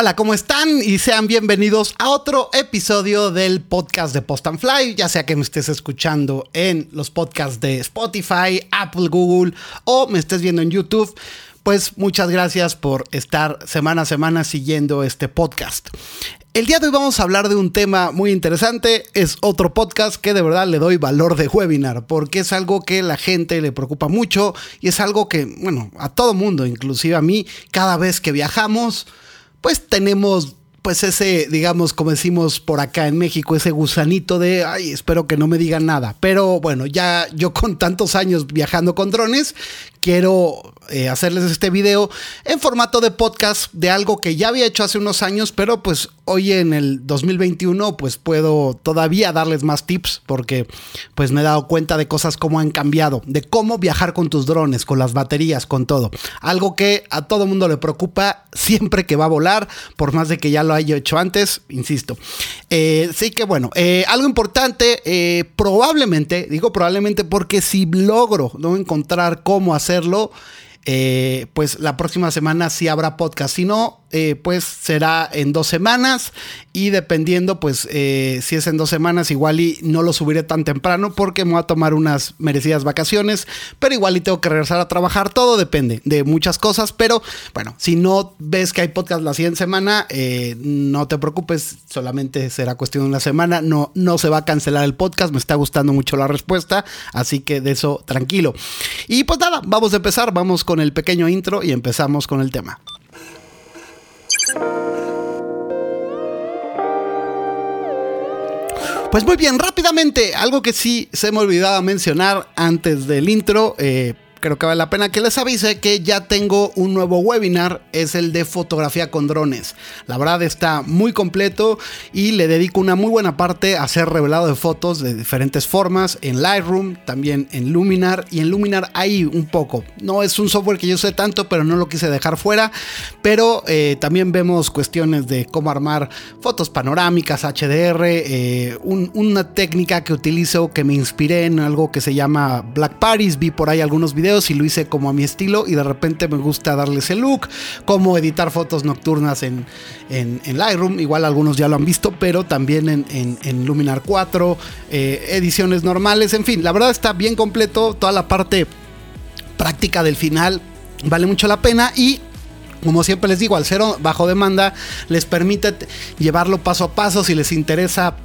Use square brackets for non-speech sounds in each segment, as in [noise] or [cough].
Hola, ¿cómo están? Y sean bienvenidos a otro episodio del podcast de Post and Fly, ya sea que me estés escuchando en los podcasts de Spotify, Apple, Google o me estés viendo en YouTube. Pues muchas gracias por estar semana a semana siguiendo este podcast. El día de hoy vamos a hablar de un tema muy interesante. Es otro podcast que de verdad le doy valor de webinar porque es algo que la gente le preocupa mucho y es algo que, bueno, a todo mundo, inclusive a mí, cada vez que viajamos, pues tenemos pues ese, digamos, como decimos por acá en México, ese gusanito de, ay, espero que no me digan nada. Pero bueno, ya yo con tantos años viajando con drones, quiero eh, hacerles este video en formato de podcast de algo que ya había hecho hace unos años, pero pues hoy en el 2021 pues puedo todavía darles más tips porque pues me he dado cuenta de cosas como han cambiado, de cómo viajar con tus drones, con las baterías, con todo. Algo que a todo mundo le preocupa siempre que va a volar, por más de que ya lo haya hecho antes, insisto. Eh, sí que bueno, eh, algo importante, probablemente, digo probablemente porque si logro no encontrar cómo hacerlo, eh, pues la próxima semana sí habrá podcast. Si no, eh, pues será en dos semanas. Y dependiendo, pues eh, si es en dos semanas, igual y no lo subiré tan temprano porque me voy a tomar unas merecidas vacaciones, pero igual y tengo que regresar a trabajar, todo depende de muchas cosas, pero bueno, si no ves que hay podcast la siguiente semana, eh, no te preocupes, solamente será cuestión de una semana, no, no se va a cancelar el podcast, me está gustando mucho la respuesta, así que de eso tranquilo. Y pues nada, vamos a empezar, vamos con el pequeño intro y empezamos con el tema. Pues muy bien, rápidamente, algo que sí se me olvidaba mencionar antes del intro, eh, creo que vale la pena que les avise que ya tengo un nuevo webinar, es el de fotografía con drones. La verdad está muy completo y le dedico una muy buena parte a hacer revelado de fotos de diferentes formas en Lightroom, también en Luminar y en Luminar hay un poco. No es un software que yo sé tanto, pero no lo quise dejar fuera. Pero eh, también vemos cuestiones de cómo armar fotos panorámicas, HDR, eh, una técnica que utilizo que me inspiré en algo que se llama Black Paris. Vi por ahí algunos videos y lo hice como a mi estilo y de repente me gusta darle ese look, como editar fotos nocturnas en, en, Lightroom, igual algunos ya lo han visto, pero también en, Luminar 4, eh, ediciones normales, en fin, la verdad está bien completo, toda la parte práctica del final vale mucho la pena y como siempre les digo, al cero bajo demanda les permite llevarlo paso a paso. Si les interesa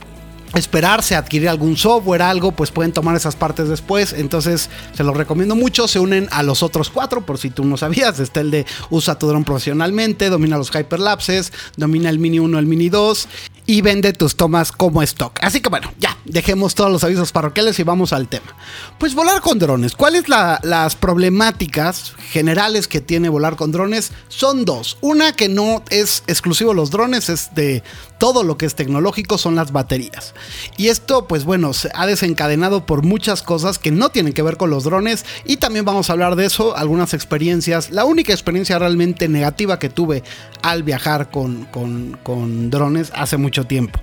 esperarse a adquirir algún software, algo, pues pueden tomar esas partes después. Entonces, se los recomiendo mucho. Se unen a los otros cuatro, por si tú no sabías. Está el de usa tu drone profesionalmente, domina los hyperlapses, domina el Mini 1, el Mini 2 y vende tus tomas como stock. Así que bueno, ya, dejemos todos los avisos parroquiales y vamos al tema. Pues volar con drones. ¿Cuáles la, las problemáticas generales que tiene volar con drones? Son dos. Una que no es exclusivo los drones, es de todo lo que es tecnológico, son las baterías. Y esto, pues bueno, se ha desencadenado por muchas cosas que no tienen que ver con los drones y también vamos a hablar de eso, algunas experiencias. La única experiencia realmente negativa que tuve al viajar con, con, con drones hace mucho tiempo.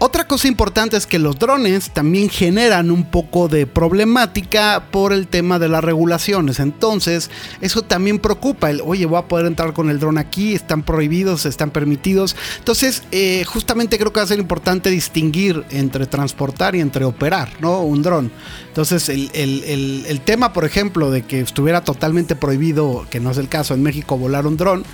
Otra cosa importante es que los drones también generan un poco de problemática por el tema de las regulaciones. Entonces, eso también preocupa. El, oye, voy a poder entrar con el dron aquí, están prohibidos, están permitidos. Entonces, eh, justamente creo que va a ser importante distinguir entre transportar y entre operar, ¿no? Un dron. Entonces, el, el tema, por ejemplo, de que estuviera totalmente prohibido, que no es el caso en México, volar un dron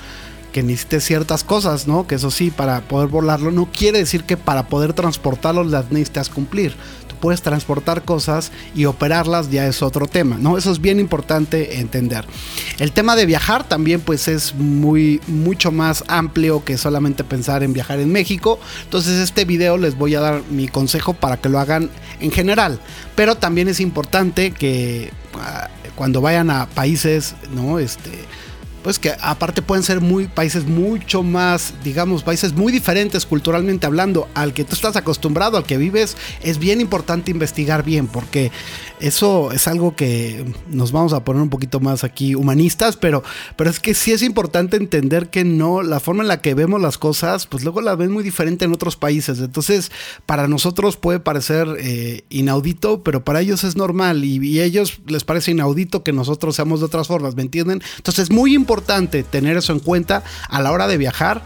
que necesites ciertas cosas, ¿no? Que eso sí, para poder volarlo no quiere decir que para poder transportarlo las necesitas cumplir. Tú puedes transportar cosas y operarlas ya es otro tema, ¿no? Eso es bien importante entender. El tema de viajar también pues es muy mucho más amplio que solamente pensar en viajar en México. Entonces este video les voy a dar mi consejo para que lo hagan en general, pero también es importante que ah, cuando vayan a países, ¿no? Este pues que aparte pueden ser muy países mucho más, digamos, países muy diferentes culturalmente hablando al que tú estás acostumbrado, al que vives, es bien importante investigar bien, porque eso es algo que nos vamos a poner un poquito más aquí humanistas, pero, pero es que sí es importante entender que no, la forma en la que vemos las cosas, pues luego las ven muy diferente en otros países. Entonces, para nosotros puede parecer eh, inaudito, pero para ellos es normal y, y a ellos les parece inaudito que nosotros seamos de otras formas, ¿me entienden? Entonces, es muy importante importante tener eso en cuenta a la hora de viajar.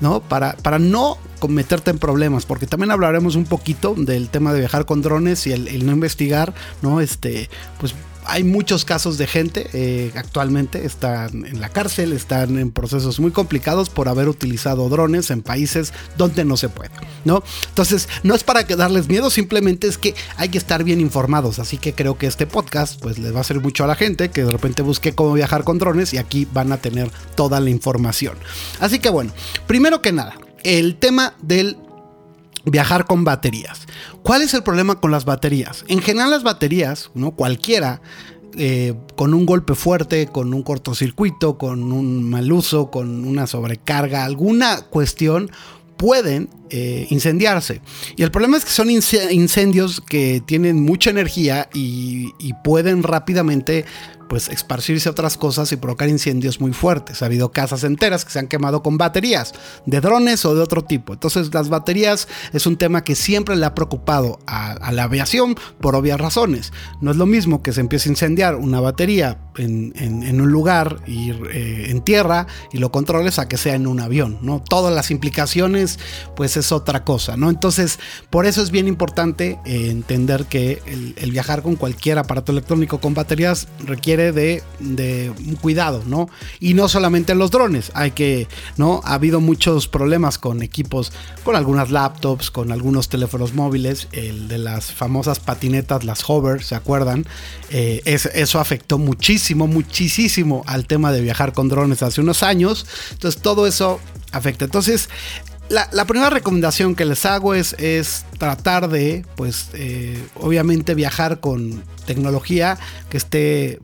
¿no? Para, para no meterte en problemas, porque también hablaremos un poquito del tema de viajar con drones y el, el no investigar, ¿no? Este, pues hay muchos casos de gente eh, actualmente, están en la cárcel, están en procesos muy complicados por haber utilizado drones en países donde no se puede, ¿no? Entonces, no es para que darles miedo, simplemente es que hay que estar bien informados, así que creo que este podcast pues les va a servir mucho a la gente que de repente busque cómo viajar con drones y aquí van a tener toda la información. Así que bueno, primero que nada, el tema del viajar con baterías. ¿Cuál es el problema con las baterías? En general las baterías, ¿no? cualquiera, eh, con un golpe fuerte, con un cortocircuito, con un mal uso, con una sobrecarga, alguna cuestión, pueden eh, incendiarse. Y el problema es que son incendios que tienen mucha energía y, y pueden rápidamente pues esparcirse otras cosas y provocar incendios muy fuertes. Ha habido casas enteras que se han quemado con baterías de drones o de otro tipo. Entonces las baterías es un tema que siempre le ha preocupado a, la aviación por obvias razones. No es lo mismo que se empiece a incendiar una batería en, un lugar y eh, en tierra y lo controles a que sea en un avión. ¿no? Todas las implicaciones pues es otra cosa. ¿no? Entonces por eso es bien importante eh, entender que el viajar con cualquier aparato electrónico con baterías requiere de, un cuidado, ¿no? Y no solamente en los drones, hay que, ¿no? Ha habido muchos problemas con equipos, con algunas laptops, con algunos teléfonos móviles, el de las famosas patinetas, las hover, ¿se acuerdan? Eh, eso afectó muchísimo, muchísimo al tema de viajar con drones hace unos años. Entonces todo eso afecta. Entonces, la, primera recomendación que les hago es, es tratar de, pues, eh, obviamente viajar con tecnología que esté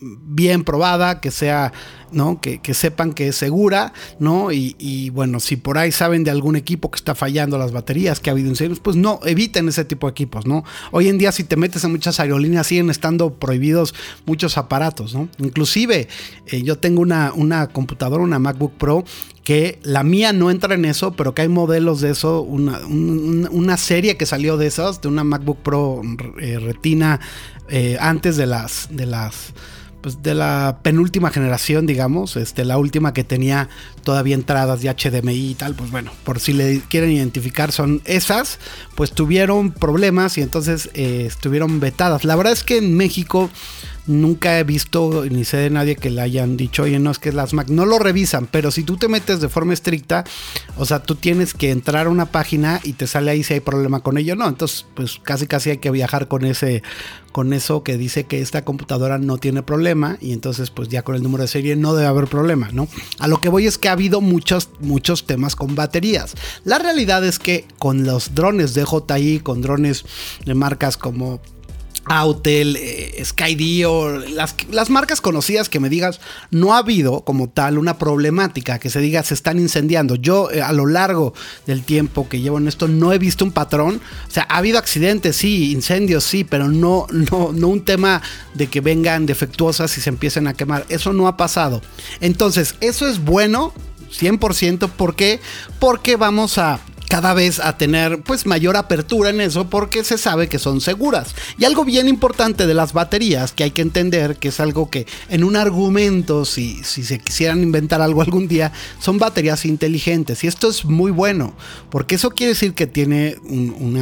bien probada, que sea, ¿no? Que, sepan que es segura, ¿no? Y, bueno, si por ahí saben de algún equipo que está fallando las baterías, que ha habido incendios, pues no, eviten ese tipo de equipos, ¿no? Hoy en día si te metes en muchas aerolíneas siguen estando prohibidos muchos aparatos, ¿no? Inclusive eh, yo tengo una, una computadora, una MacBook Pro, que la mía no entra en eso, pero que hay modelos de eso, una, serie que salió de esas, de una MacBook Pro eh, Retina eh, antes de las, de las pues de la penúltima generación, digamos, este, la última que tenía todavía entradas de HDMI y tal, pues bueno, por si le quieren identificar son esas, pues tuvieron problemas y entonces eh, estuvieron vetadas. La verdad es que en México nunca he visto ni sé de nadie que le hayan dicho, oye, no es que las Mac no lo revisan, pero si tú te metes de forma estricta, o sea, tú tienes que entrar a una página y te sale ahí si hay problema con ello, no, entonces pues casi casi hay que viajar con ese con eso que dice que esta computadora no tiene problema y entonces pues ya con el número de serie no debe haber problema, ¿no? A lo que voy es que ha habido muchos muchos temas con baterías. La realidad es que con los drones de DJI, con drones de marcas como Autel, eh, SkyD o las, las, marcas conocidas que me digas, no ha habido como tal una problemática que se diga se están incendiando. Yo eh, a lo largo del tiempo que llevo en esto no he visto un patrón. O sea, ha habido accidentes, sí, incendios, sí, pero no, no, no un tema de que vengan defectuosas y se empiecen a quemar. Eso no ha pasado. Entonces, eso es bueno 100%. ¿Por qué? Porque vamos a cada vez a tener pues mayor apertura en eso porque se sabe que son seguras. Y algo bien importante de las baterías que hay que entender que es algo que en un argumento si, si se quisieran inventar algo algún día son baterías inteligentes y esto es muy bueno porque eso quiere decir que tiene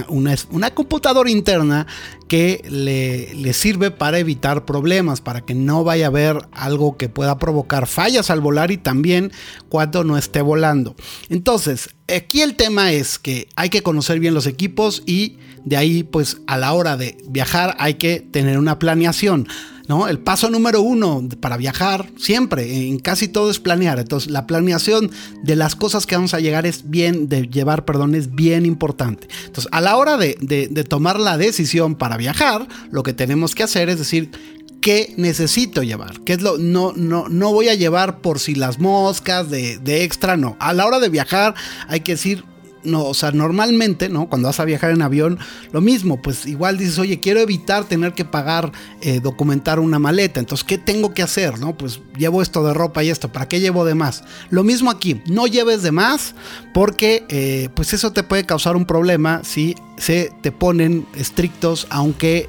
una, una, computadora interna que le, le, sirve para evitar problemas, para que no vaya a haber algo que pueda provocar fallas al volar y también cuando no esté volando. Entonces, aquí el tema es que hay que conocer bien los equipos y de ahí pues a la hora de viajar hay que tener una planeación. ¿No? El paso número uno para viajar, siempre, en casi todo es planear. Entonces, la planeación de las cosas que vamos a llegar es bien, de llevar, perdón, es bien importante. Entonces, a la hora de, de tomar la decisión para viajar, lo que tenemos que hacer es decir, qué necesito llevar. ¿Qué es lo, no, no, no voy a llevar por si las moscas de, extra, no. A la hora de viajar hay que decir, no, o sea, normalmente, ¿no? Cuando vas a viajar en avión, lo mismo, pues igual dices, oye, quiero evitar tener que pagar, eh, documentar una maleta, entonces, ¿qué tengo que hacer? ¿No? Pues llevo esto de ropa y esto, ¿para qué llevo de más? Lo mismo aquí, no lleves de más porque, eh, pues eso te puede causar un problema si se te ponen estrictos, aunque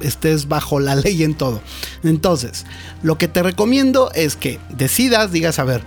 estés bajo la [laughs] ley en todo. Entonces, lo que te recomiendo es que decidas, digas, a ver,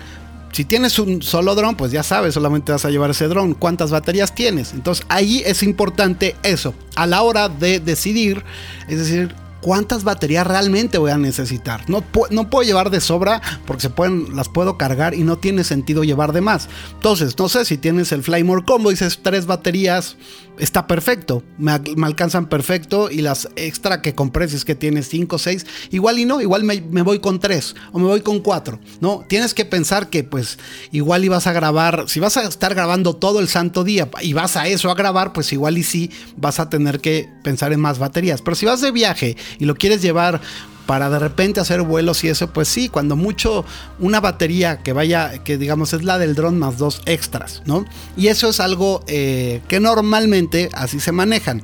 si tienes un solo dron, pues ya sabes, solamente vas a llevar ese dron. ¿Cuántas baterías tienes? Entonces ahí es importante eso. A la hora de decidir, es decir, cuántas baterías realmente voy a necesitar. No, no puedo llevar de sobra porque se pueden, las puedo cargar y no tiene sentido llevar de más. Entonces, no sé si tienes el Flymore Combo, dices tres baterías, está perfecto, me, alcanzan perfecto y las extra que compré, si es que tienes 5 o 6, igual y no, igual me, voy con 3 o me voy con 4, ¿no? Tienes que pensar que pues igual ibas a grabar, si vas a estar grabando todo el santo día y vas a eso a grabar, pues igual y sí vas a tener que pensar en más baterías, pero si vas de viaje y lo quieres llevar para de repente hacer vuelos y eso, pues sí, cuando mucho una batería que vaya, que digamos es la del dron más dos extras, ¿no? Y eso es algo eh, que normalmente así se manejan,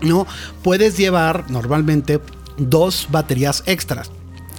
¿no? Puedes llevar normalmente dos baterías extras.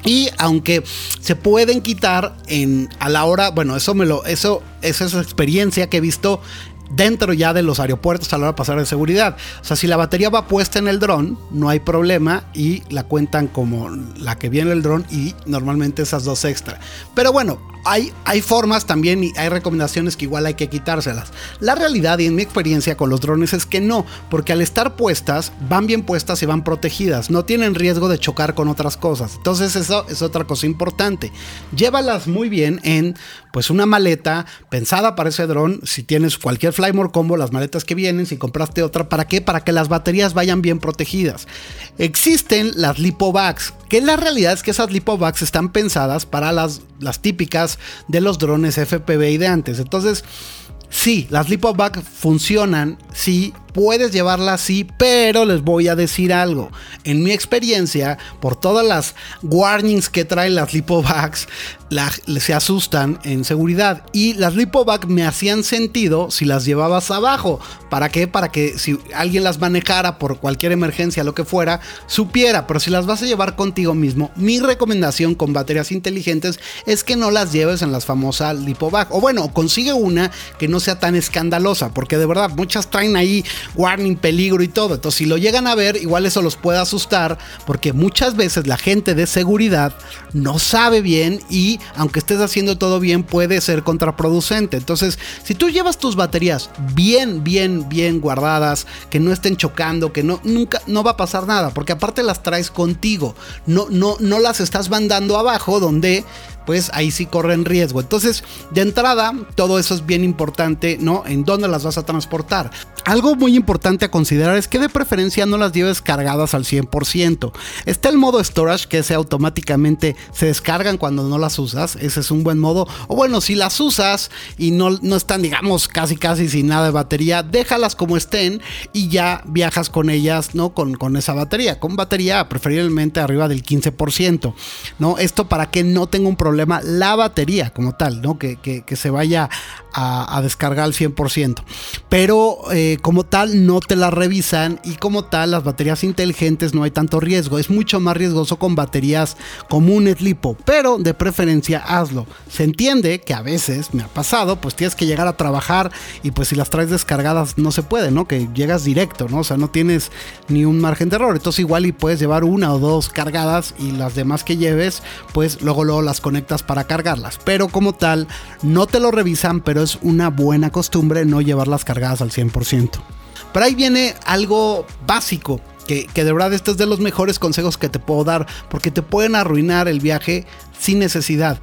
Y aunque se pueden quitar en a la hora, bueno, eso me lo eso esa es experiencia que he visto dentro ya de los aeropuertos a la hora de pasar de seguridad. O sea, si la batería va puesta en el dron, no hay problema y la cuentan como la que viene el dron y normalmente esas dos extra. Pero bueno, hay, hay formas también y hay recomendaciones que igual hay que quitárselas. La realidad y en mi experiencia con los drones es que no, porque al estar puestas, van bien puestas y van protegidas, no tienen riesgo de chocar con otras cosas. Entonces eso es otra cosa importante. Llévalas muy bien en pues una maleta pensada para ese dron, si tienes cualquier Flymore Combo, las maletas que vienen, si compraste otra, ¿para qué? Para que las baterías vayan bien protegidas. Existen las lipo bags, que la realidad es que esas lipo bags están pensadas para las, las típicas de los drones FPV y de antes. Entonces, sí, las lipo bags funcionan, sí, puedes llevarla así, pero les voy a decir algo. En mi experiencia, por todas las warnings que traen las lipobags, se asustan en seguridad. Y las lipobags me hacían sentido si las llevabas abajo. ¿Para qué? Para que si alguien las manejara por cualquier emergencia, lo que fuera, supiera. Pero si las vas a llevar contigo mismo, mi recomendación con baterías inteligentes es que no las lleves en las famosas lipobag. O bueno, consigue una que no sea tan escandalosa, porque de verdad muchas traen ahí warning, peligro y todo. Entonces, si lo llegan a ver, igual eso los puede asustar, porque muchas veces la gente de seguridad no sabe bien y aunque estés haciendo todo bien, puede ser contraproducente. Entonces, si tú llevas tus baterías bien, bien, bien guardadas, que no estén chocando, que no, nunca, no va a pasar nada, porque aparte las traes contigo, no, no, no las estás mandando abajo donde pues ahí sí corren riesgo. Entonces, de entrada, todo eso es bien importante, ¿no? En dónde las vas a transportar. Algo muy importante a considerar es que de preferencia no las lleves cargadas al 100%. Está el modo storage que se automáticamente se descargan cuando no las usas. Ese es un buen modo. O bueno, si las usas y no, no están, digamos, casi casi sin nada de batería, déjalas como estén y ya viajas con ellas, ¿no? Con, con esa batería. Con batería preferiblemente arriba del 15%, ¿no? Esto para que no tenga un problema la batería como tal, ¿no? Que, se vaya a, descargar al 100%. Pero eh, como tal no te la revisan y como tal las baterías inteligentes no hay tanto riesgo. Es mucho más riesgoso con baterías comunes lipo, pero de preferencia hazlo. Se entiende que a veces me ha pasado, pues tienes que llegar a trabajar y pues si las traes descargadas no se puede, ¿no? Que llegas directo, ¿no? O sea, no tienes ni un margen de error. Entonces igual y puedes llevar una o dos cargadas y las demás que lleves, pues luego luego las conectas para cargarlas. Pero como tal, no te lo revisan, pero una buena costumbre no llevarlas cargadas al 100%. Pero ahí viene algo básico. Que, que, de verdad este es de los mejores consejos que te puedo dar porque te pueden arruinar el viaje sin necesidad.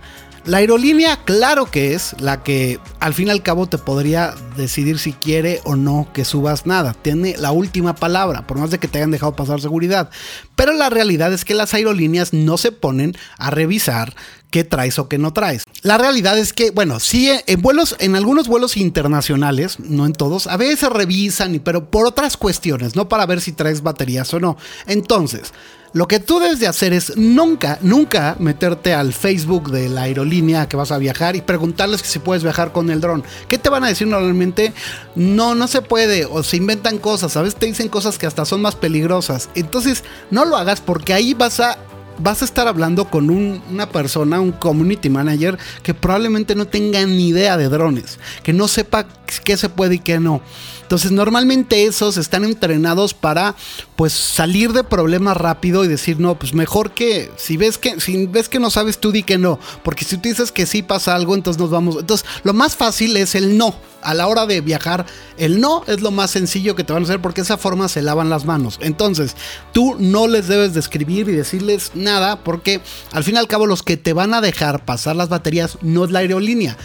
La aerolínea, claro que es la que al fin y al cabo te podría decidir si quiere o no que subas nada. Tiene la última palabra, por más de que te hayan dejado pasar seguridad. Pero la realidad es que las aerolíneas no se ponen a revisar qué traes o qué no traes. La realidad es que, bueno, sí, en vuelos, en algunos vuelos internacionales, no en todos, a veces revisan, pero por otras cuestiones, no para ver si traes baterías o no. Entonces, lo que tú debes de hacer es nunca, nunca meterte al Facebook de la aerolínea que vas a viajar y preguntarles si puedes viajar con el dron. ¿Qué te van a decir normalmente? No, no se puede. O se inventan cosas. A veces te dicen cosas que hasta son más peligrosas. Entonces, no lo hagas porque ahí vas a vas a estar hablando con una persona, un community manager, que probablemente no tenga ni idea de drones, que no sepa qué se puede y qué no. Entonces, normalmente esos están entrenados para pues salir de problemas rápido y decir, "No, pues mejor que si ves que si ves que no sabes tú di que no, porque si tú dices que sí pasa algo, entonces nos vamos." Entonces, lo más fácil es el no. A la hora de viajar, el no es lo más sencillo que te van a hacer porque esa forma se lavan las manos. Entonces, tú no les debes de escribir y decirles nada porque al fin y al cabo los que te van a dejar pasar las baterías no es la aerolínea.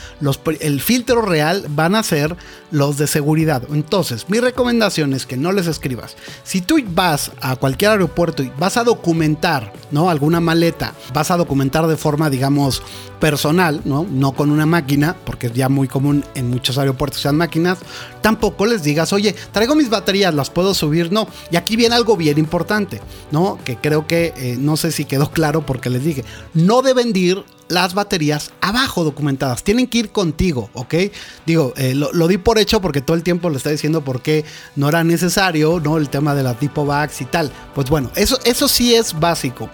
El filtro real van a ser los de seguridad. Entonces, mi recomendación es que no les escribas. Si tú vas a cualquier aeropuerto y vas a documentar, ¿no? Alguna maleta, vas a documentar de forma, digamos, personal, ¿no? No con una máquina, porque es ya muy común en muchos aeropuertos sean máquinas. Tampoco les digas, oye, traigo mis baterías, las puedo subir. No. Y aquí viene algo bien importante, ¿no? Que creo que eh, no sé si quedó claro porque les dije, no deben ir las baterías abajo documentadas. Tienen que ir contigo, ¿ok? Digo, eh, lo, di por hecho porque todo el tiempo le está diciendo por qué no era necesario, ¿no? El tema de la tipo y tal. Pues bueno, eso, eso sí es básico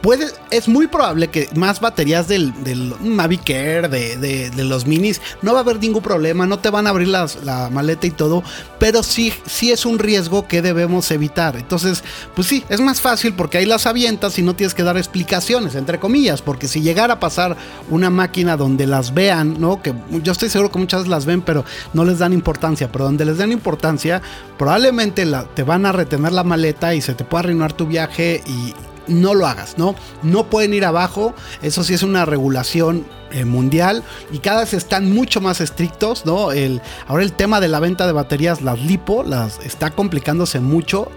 puede, es muy probable que más baterías del, del Mavic Air, de, los minis, no va a haber ningún problema, no te van a abrir la maleta y todo, pero sí, sí es un riesgo que debemos evitar. Entonces, pues sí, es más fácil porque ahí las avientas y no tienes que dar explicaciones, entre comillas, porque si llegara a pasar una máquina donde las vean, ¿no? Que yo estoy seguro que muchas las ven, pero no les dan importancia, pero donde les dan importancia, probablemente te van a retener la maleta y se te puede arruinar tu viaje y no lo hagas, ¿no? No pueden ir abajo, eso sí es una regulación eh, mundial y cada vez están mucho más estrictos, ¿no? El, ahora el tema de la venta de baterías, las lipo, las está complicándose mucho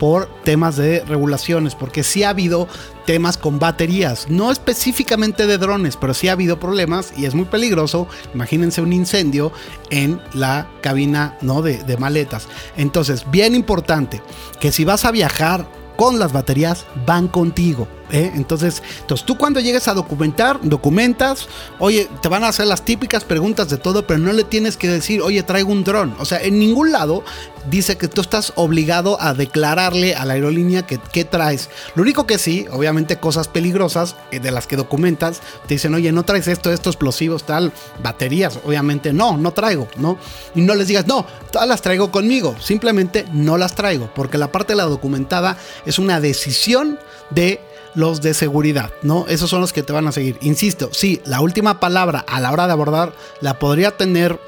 por temas de regulaciones, porque sí ha habido temas con baterías, no específicamente de drones, pero sí ha habido problemas y es muy peligroso. Imagínense un incendio en la cabina ¿no? de, de maletas. Entonces, bien importante que si vas a viajar con las baterías van contigo. ¿Eh? Entonces, entonces, tú cuando llegues a documentar, documentas, oye, te van a hacer las típicas preguntas de todo, pero no le tienes que decir, oye, traigo un dron. O sea, en ningún lado dice que tú estás obligado a declararle a la aerolínea que, traes. Lo único que sí, obviamente cosas peligrosas eh, de las que documentas, te dicen, oye, no traes esto, esto, explosivos, tal, baterías. Obviamente no, no traigo, ¿no? Y no les digas, no, todas las traigo conmigo. Simplemente no las traigo, porque la parte de la documentada es una decisión de los de seguridad, ¿no? Esos son los que te van a seguir. Insisto, sí, la última palabra a la hora de abordar la podría tener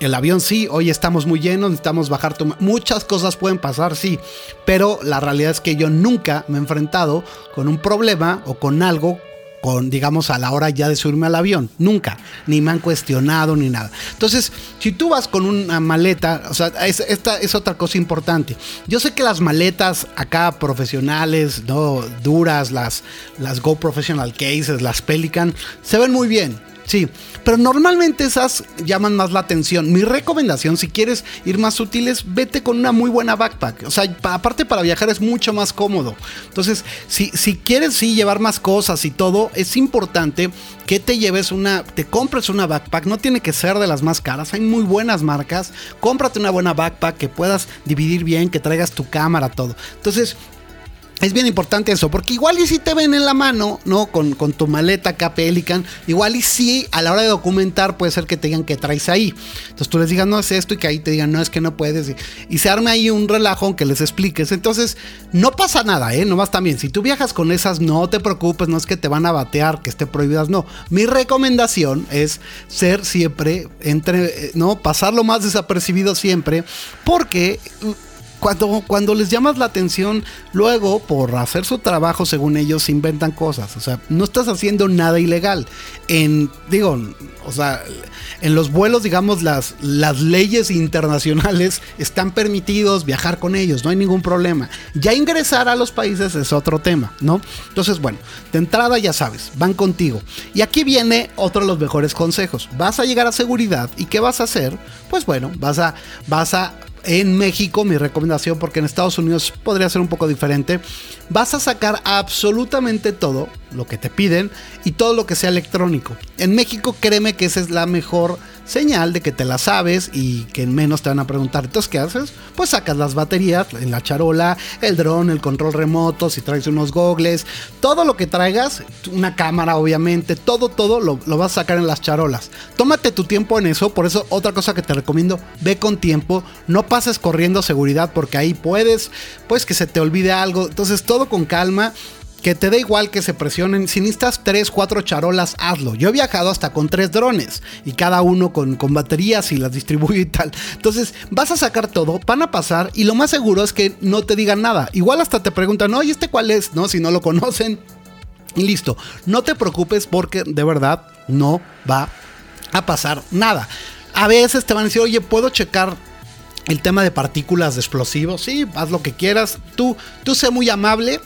el avión, sí, hoy estamos muy llenos, necesitamos bajar. Muchas cosas pueden pasar, sí, pero la realidad es que yo nunca me he enfrentado con un problema o con algo con, digamos, a la hora ya de subirme al avión. Nunca. Ni me han cuestionado ni nada. Entonces, si tú vas con una maleta, o sea, esta es otra cosa importante. Yo sé que las maletas acá profesionales, ¿no? Duras, las, las Go Professional Cases, las Pelican, se ven muy bien. Sí, pero normalmente esas llaman más la atención. Mi recomendación, si quieres ir más sutiles, vete con una muy buena backpack. O sea, aparte para viajar es mucho más cómodo. Entonces, si, si quieres sí llevar más cosas y todo, es importante que te lleves una, te compres una backpack. No tiene que ser de las más caras, hay muy buenas marcas. Cómprate una buena backpack que puedas dividir bien, que traigas tu cámara, todo. Entonces, es bien importante eso, porque igual y si te ven en la mano, ¿no? Con, tu maleta acá Pelican, igual y si a la hora de documentar puede ser que te digan que traes ahí. Entonces tú les digas, no es esto, y que ahí te digan, no es que no puedes. Y, se arme ahí un relajo que les expliques. Entonces, no pasa nada, ¿eh? Nomás también, si tú viajas con esas, no te preocupes, no es que te van a batear, que esté prohibidas, no. Mi recomendación es ser siempre, entre, eh, ¿no? Pasarlo más desapercibido siempre, porque cuando, les llamas la atención, luego por hacer su trabajo, según ellos, inventan cosas. O sea, no estás haciendo nada ilegal. En, digo, o sea, en los vuelos, digamos, las, las leyes internacionales están permitidos viajar con ellos, no hay ningún problema. Ya ingresar a los países es otro tema, ¿no? Entonces, bueno, de entrada ya sabes, van contigo. Y aquí viene otro de los mejores consejos. Vas a llegar a seguridad y ¿qué vas a hacer? Pues bueno, vas a, vas a en México, mi recomendación, porque en Estados Unidos podría ser un poco diferente, vas a sacar absolutamente todo lo que te piden y todo lo que sea electrónico. En México, créeme que esa es la mejor señal de que te la sabes y que en menos te van a preguntar. Entonces, ¿qué haces? Pues sacas las baterías en la charola, el dron, el control remoto, si traes unos gogles, todo lo que traigas, una cámara obviamente, todo, todo lo, lo vas a sacar en las charolas. Tómate tu tiempo en eso, por eso otra cosa que te recomiendo, ve con tiempo, no pases corriendo seguridad porque ahí puedes, pues que se te olvide algo. Entonces, todo con calma que te da igual que se presionen. Si necesitas 3, 4 charolas, hazlo. Yo he viajado hasta con 3 drones y cada uno con, con, baterías y las distribuyo y tal. Entonces vas a sacar todo, van a pasar y lo más seguro es que no te digan nada. Igual hasta te preguntan, oye, ¿este cuál es? ¿No? Si no lo conocen. Y listo. No te preocupes porque de verdad no va a pasar nada. A veces te van a decir, oye, ¿puedo checar el tema de partículas de explosivos? Sí, haz lo que quieras. Tú, tú sé muy amable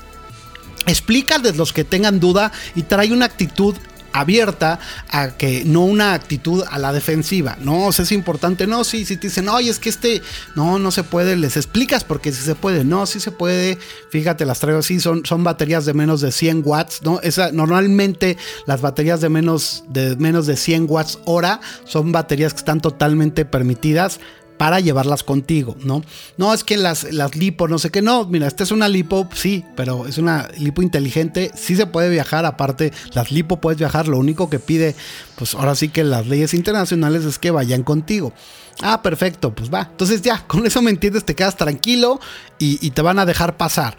Explícales los que tengan duda y trae una actitud abierta a que no una actitud a la defensiva. No, o es importante. No, sí, si te dicen, oye, es que este, no, no se puede, les explicas porque si se puede. No, sí se puede. Fíjate, las traigo así, son, son baterías de menos de 100 watts, ¿no? Esa, normalmente las baterías de menos, de menos de 100 watts hora son baterías que están totalmente permitidas para llevarlas contigo, ¿no? No es que las, las lipo, no sé qué, no, mira, esta es una lipo, sí, pero es una lipo inteligente, sí se puede viajar, aparte, las lipo puedes viajar, lo único que pide, pues ahora sí que las leyes internacionales es que vayan contigo. Ah, perfecto, pues va. Entonces ya, con eso me entiendes, te quedas tranquilo y, y te van a dejar pasar.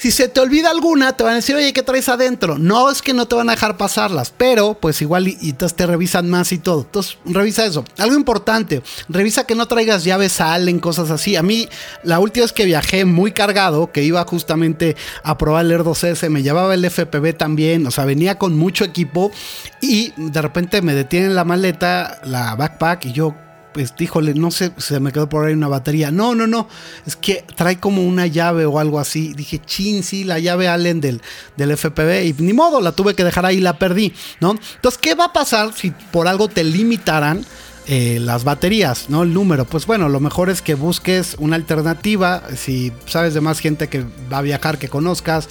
Si se te olvida alguna, te van a decir, oye, ¿qué traes adentro? No es que no te van a dejar pasarlas, pero pues igual y, entonces te revisan más y todo. Entonces, revisa eso. Algo importante, revisa que no traigas llaves salen, cosas así. A mí, la última vez que viajé muy cargado, que iba justamente a probar el Air 2S, me llevaba el FPV también, o sea, venía con mucho equipo y de repente me detienen la maleta, la backpack y yo pues híjole, no sé, se me quedó por ahí una batería. No, no, no, es que trae como una llave o algo así. Dije, chin, sí, la llave Allen del, del FPV y ni modo, la tuve que dejar ahí la perdí, ¿no? Entonces, ¿qué va a pasar si por algo te limitaran? Eh, las baterías, ¿no? El número. Pues bueno, lo mejor es que busques una alternativa. Si sabes de más gente que va a viajar que conozcas,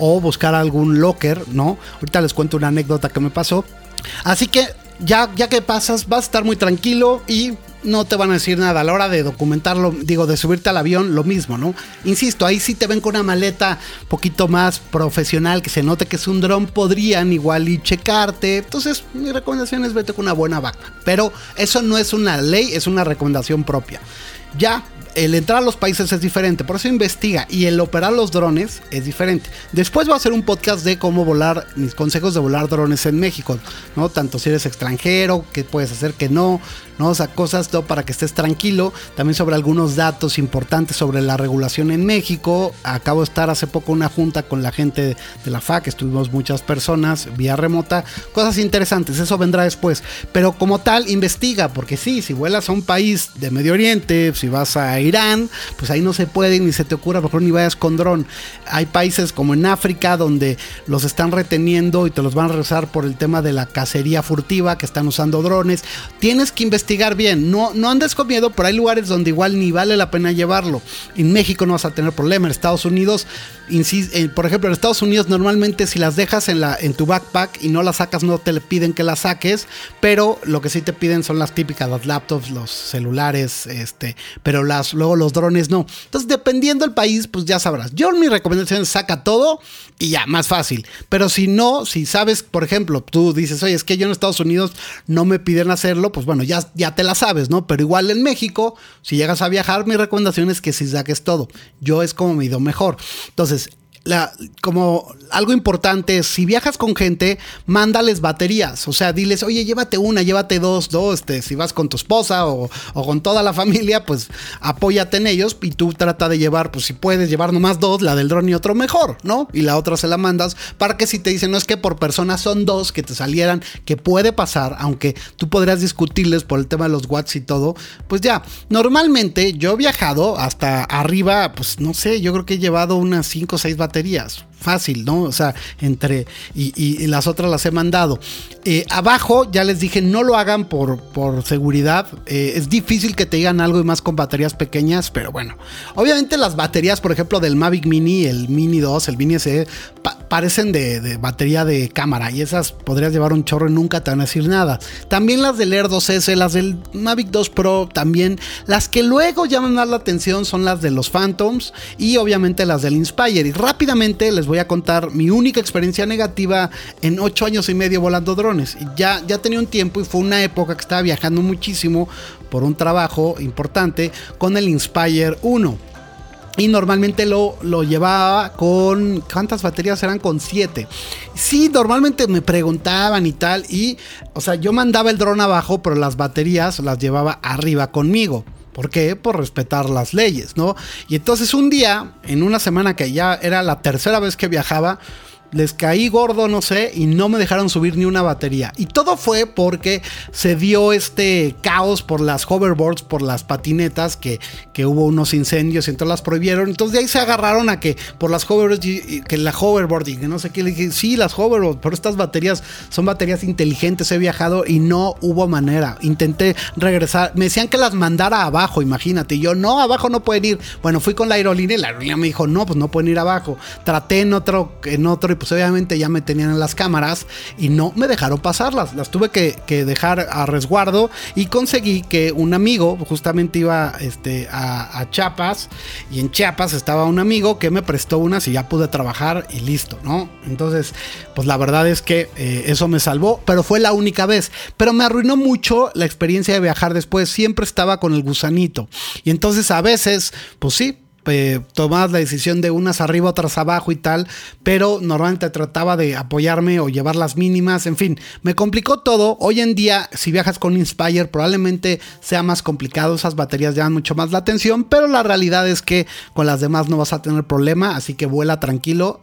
o buscar algún locker, ¿no? Ahorita les cuento una anécdota que me pasó. Así que ya, ya que pasas, vas a estar muy tranquilo y no te van a decir nada. A la hora de documentarlo, digo, de subirte al avión, lo mismo, ¿no? Insisto, ahí sí te ven con una maleta poquito más profesional, que se note que es un dron, podrían igual y checarte. Entonces, mi recomendación es vete con una buena vaca. Pero eso no es una ley, es una recomendación propia. Ya el entrar a los países es diferente, por eso investiga y el operar los drones es diferente. Después voy a hacer un podcast de cómo volar, mis consejos de volar drones en México, ¿no? Tanto si eres extranjero, qué puedes hacer, que no, ¿no? O sea, cosas para que estés tranquilo. También sobre algunos datos importantes sobre la regulación en México. Acabo de estar hace poco una junta con la gente de la FAC, estuvimos muchas personas vía remota. Cosas interesantes, eso vendrá después. Pero como tal, investiga, porque sí, si vuelas a un país de Medio Oriente, si vas a Irán, pues ahí no se puede ni se te ocurra, mejor ni vayas con dron. Hay países como en África donde los están reteniendo y te los van a regresar por el tema de la cacería furtiva que están usando drones. Tienes que investigar bien. No, no andes con miedo, pero hay lugares donde igual ni vale la pena llevarlo. En México no vas a tener problema. En Estados Unidos, eh, por ejemplo, en Estados Unidos normalmente si las dejas en, la, en tu backpack y no las sacas, no te piden que las saques. Pero lo que sí te piden son las típicas, las laptops, los celulares, este, pero las, luego los drones no. Entonces, dependiendo del país, pues ya sabrás. Yo mi recomendación es saca todo y ya, más fácil. Pero si no, si sabes, por ejemplo, tú dices, oye, es que yo en Estados Unidos no me piden hacerlo, pues bueno, ya, ya te la sabes, ¿no? Pero igual en México, si llegas a viajar, mi recomendación es que si saques todo. Yo es como me ido mejor. Entonces, como algo importante si viajas con gente, mándales baterías. O sea, diles, oye, llévate una, llévate dos, dos. Este, si vas con tu esposa o, o, con toda la familia, pues apóyate en ellos y tú trata de llevar, pues si puedes llevar nomás dos, la del dron y otro mejor, ¿no? Y la otra se la mandas para que si te dicen, no es que por persona son dos que te salieran, que puede pasar, aunque tú podrías discutirles por el tema de los watts y todo, pues ya, normalmente yo he viajado hasta arriba, pues no sé, yo creo que he llevado unas 5 o 6 baterías baterías. Fácil, ¿no? O sea, entre. Y, las otras las he mandado. Eh, abajo, ya les dije, no lo hagan por, por seguridad. Eh, es difícil que te digan algo y más con baterías pequeñas, pero bueno. Obviamente, las baterías, por ejemplo, del Mavic Mini, el Mini 2, el Mini SE parecen de, batería de cámara y esas podrías llevar un chorro y nunca te van a decir nada. También las del Air 2S, las del Mavic 2 Pro, también. Las que luego llaman más la atención son las de los Phantoms y obviamente las del Inspire. Y rápidamente les voy a contar mi única experiencia negativa en 8 años y medio volando drones. Ya, ya tenía un tiempo y fue una época que estaba viajando muchísimo por un trabajo importante con el Inspire 1. Y normalmente lo, lo llevaba con. ¿Cuántas baterías eran? Con 7. Sí, normalmente me preguntaban y tal. Y, o sea, yo mandaba el dron abajo, pero las baterías las llevaba arriba conmigo. ¿Por qué? Por respetar las leyes, ¿no? Y entonces un día, en una semana que ya era la tercera vez que viajaba, les caí gordo, no sé, y no me dejaron subir ni una batería. Y todo fue porque se dio este caos por las hoverboards, por las patinetas, que, que hubo unos incendios y entonces las prohibieron. Entonces de ahí se agarraron a que por las hoverboards, que la hoverboard y que no sé qué, le dije, sí, las hoverboards, pero estas baterías son baterías inteligentes, he viajado y no hubo manera. Intenté regresar, me decían que las mandara abajo, imagínate. Y yo, no, abajo no pueden ir. Bueno, fui con la aerolínea y la aerolínea me dijo, no, pues no pueden ir abajo. Traté en otro, en otro pues obviamente ya me tenían en las cámaras y no me dejaron pasarlas. Las tuve que, dejar a resguardo y conseguí que un amigo, justamente iba este, a, Chiapas y en Chiapas estaba un amigo que me prestó unas y ya pude trabajar y listo, ¿no? Entonces, pues la verdad es que eh, eso me salvó, pero fue la única vez. Pero me arruinó mucho la experiencia de viajar después. Siempre estaba con el gusanito. Y entonces a veces, pues sí, eh, tomabas la decisión de unas arriba, otras abajo y tal, pero normalmente trataba de apoyarme o llevar las mínimas, en fin, me complicó todo. Hoy en día, si viajas con Inspire, probablemente sea más complicado, esas baterías llaman mucho más la atención, pero la realidad es que con las demás no vas a tener problema, así que vuela tranquilo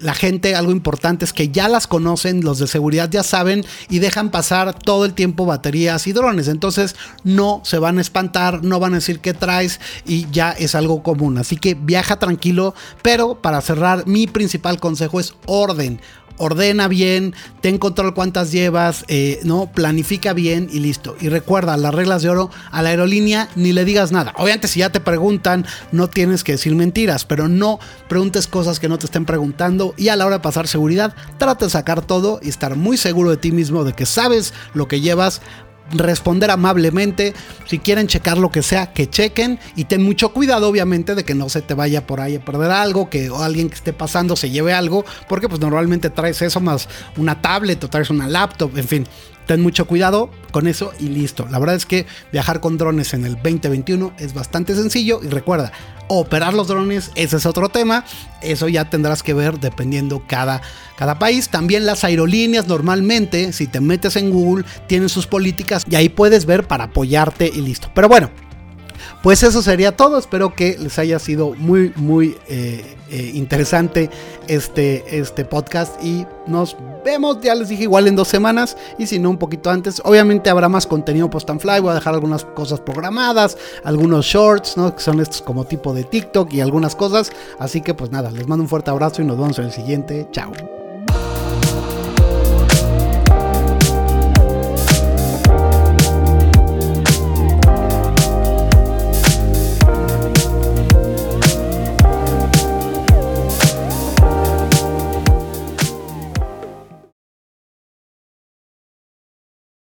la gente, algo importante es que ya las conocen, los de seguridad ya saben y dejan pasar todo el tiempo baterías y drones. Entonces no se van a espantar, no van a decir qué traes y ya es algo común. Así que viaja tranquilo, pero para cerrar, mi principal consejo es orden ordena bien, ten control cuántas llevas, eh, no, planifica bien y listo. Y recuerda las reglas de oro a la aerolínea ni le digas nada. Obviamente si ya te preguntan, no tienes que decir mentiras, pero no preguntes cosas que no te estén preguntando y a la hora de pasar seguridad, trata de sacar todo y estar muy seguro de ti mismo de que sabes lo que llevas responder amablemente. Si quieren checar lo que sea, que chequen. Y ten mucho cuidado, obviamente, de que no se te vaya por ahí a perder algo, que alguien que esté pasando se lleve algo. Porque pues normalmente traes eso más una tablet o traes una laptop, en fin. Ten mucho cuidado con eso y listo. La verdad es que viajar con drones en el 2021 es bastante sencillo y recuerda, operar los drones, ese es otro tema. Eso ya tendrás que ver dependiendo cada, cada país. También las aerolíneas normalmente, si te metes en Google, tienen sus políticas y ahí puedes ver para apoyarte y listo. Pero bueno, pues eso sería todo. Espero que les haya sido muy, muy eh, eh, interesante este, este podcast. Y nos vemos, ya les dije, igual en dos semanas. Y si no, un poquito antes. Obviamente habrá más contenido post and fly. Voy a dejar algunas cosas programadas, algunos shorts, ¿no? Que son estos como tipo de TikTok y algunas cosas. Así que pues nada, les mando un fuerte abrazo y nos vemos en el siguiente. Chao.